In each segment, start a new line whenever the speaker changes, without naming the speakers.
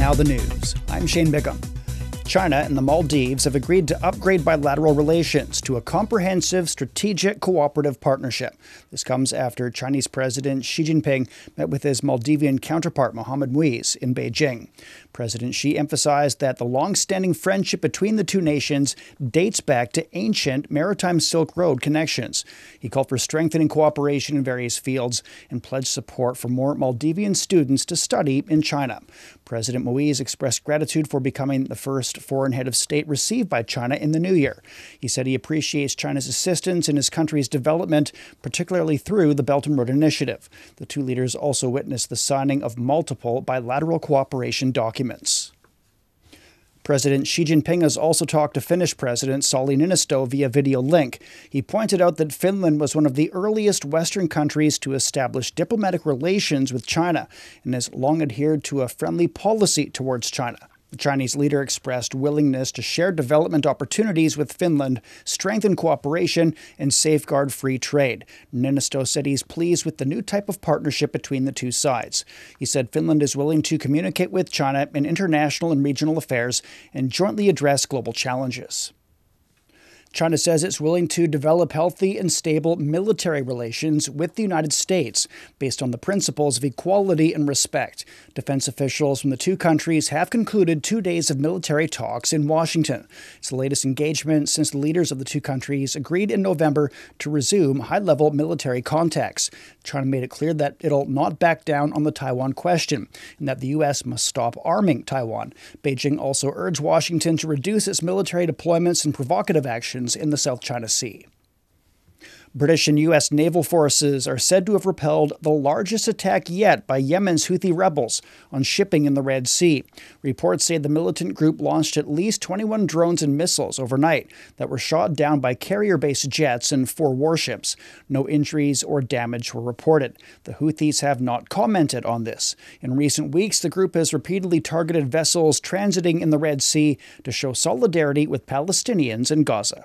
Now the news. I'm Shane Bigham. China and the Maldives have agreed to upgrade bilateral relations to a comprehensive strategic cooperative partnership. This comes after Chinese President Xi Jinping met with his Maldivian counterpart Mohamed Muiz in Beijing. President Xi emphasized that the long standing friendship between the two nations dates back to ancient maritime Silk Road connections. He called for strengthening cooperation in various fields and pledged support for more Maldivian students to study in China. President Muiz expressed gratitude for becoming the first foreign head of state received by China in the new year. He said he appreciates China's assistance in his country's development, particularly through the Belt and Road Initiative. The two leaders also witnessed the signing of multiple bilateral cooperation documents. President Xi Jinping has also talked to Finnish President Sauli Niinisto via video link. He pointed out that Finland was one of the earliest Western countries to establish diplomatic relations with China and has long adhered to a friendly policy towards China. The Chinese leader expressed willingness to share development opportunities with Finland, strengthen cooperation, and safeguard free trade. Niinisto said he's pleased with the new type of partnership between the two sides. He said Finland is willing to communicate with China in international and regional affairs and jointly address global challenges. China says it's willing to develop healthy and stable military relations with the United States based on the principles of equality and respect. Defense officials from the two countries have concluded two days of military talks in Washington. It's the latest engagement since the leaders of the two countries agreed in November to resume high level military contacts. China made it clear that it'll not back down on the Taiwan question and that the U.S. must stop arming Taiwan. Beijing also urged Washington to reduce its military deployments and provocative actions in the South China Sea. British and U.S. naval forces are said to have repelled the largest attack yet by Yemen's Houthi rebels on shipping in the Red Sea. Reports say the militant group launched at least 21 drones and missiles overnight that were shot down by carrier based jets and four warships. No injuries or damage were reported. The Houthis have not commented on this. In recent weeks, the group has repeatedly targeted vessels transiting in the Red Sea to show solidarity with Palestinians in Gaza.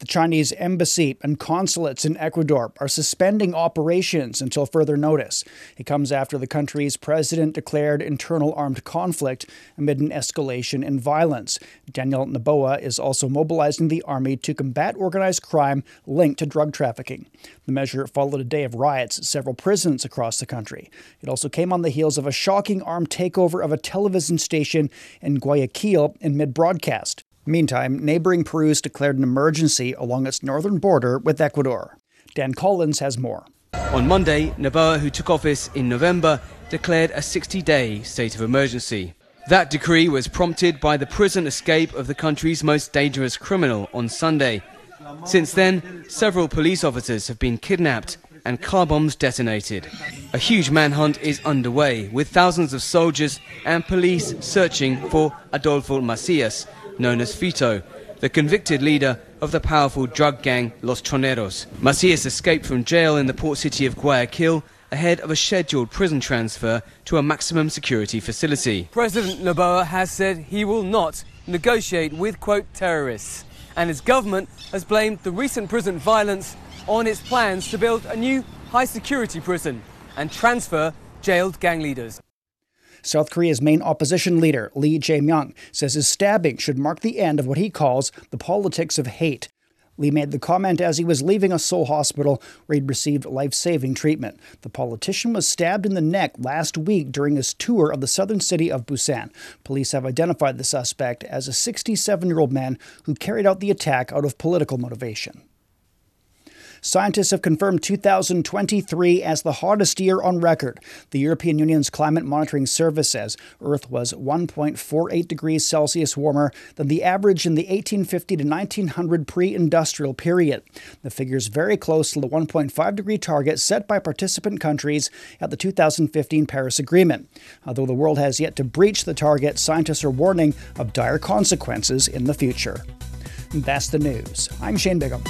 The Chinese embassy and consulates in Ecuador are suspending operations until further notice. It comes after the country's president declared internal armed conflict amid an escalation in violence. Daniel Noboa is also mobilizing the army to combat organized crime linked to drug trafficking. The measure followed a day of riots at several prisons across the country. It also came on the heels of a shocking armed takeover of a television station in Guayaquil in mid broadcast. Meantime, neighboring Peru's declared an emergency along its northern border with Ecuador. Dan Collins has more.
On Monday, Noboa, who took office in November, declared a 60 day state of emergency. That decree was prompted by the prison escape of the country's most dangerous criminal on Sunday. Since then, several police officers have been kidnapped and car bombs detonated. A huge manhunt is underway, with thousands of soldiers and police searching for Adolfo Macias, known as Fito, the convicted leader of the powerful drug gang Los Choneros. Macias escaped from jail in the port city of Guayaquil ahead of a scheduled prison transfer to a maximum security facility.
President Noboa has said he will not negotiate with, quote, terrorists. And his government has blamed the recent prison violence on its plans to build a new high security prison and transfer jailed gang leaders.
South Korea's main opposition leader, Lee Jae-myung, says his stabbing should mark the end of what he calls the politics of hate. Lee made the comment as he was leaving a Seoul hospital where he'd received life saving treatment. The politician was stabbed in the neck last week during his tour of the southern city of Busan. Police have identified the suspect as a 67 year old man who carried out the attack out of political motivation. Scientists have confirmed 2023 as the hottest year on record. The European Union's Climate Monitoring Service says Earth was 1.48 degrees Celsius warmer than the average in the 1850 to 1900 pre industrial period. The figure is very close to the 1.5 degree target set by participant countries at the 2015 Paris Agreement. Although the world has yet to breach the target, scientists are warning of dire consequences in the future. That's the news. I'm Shane Bigham.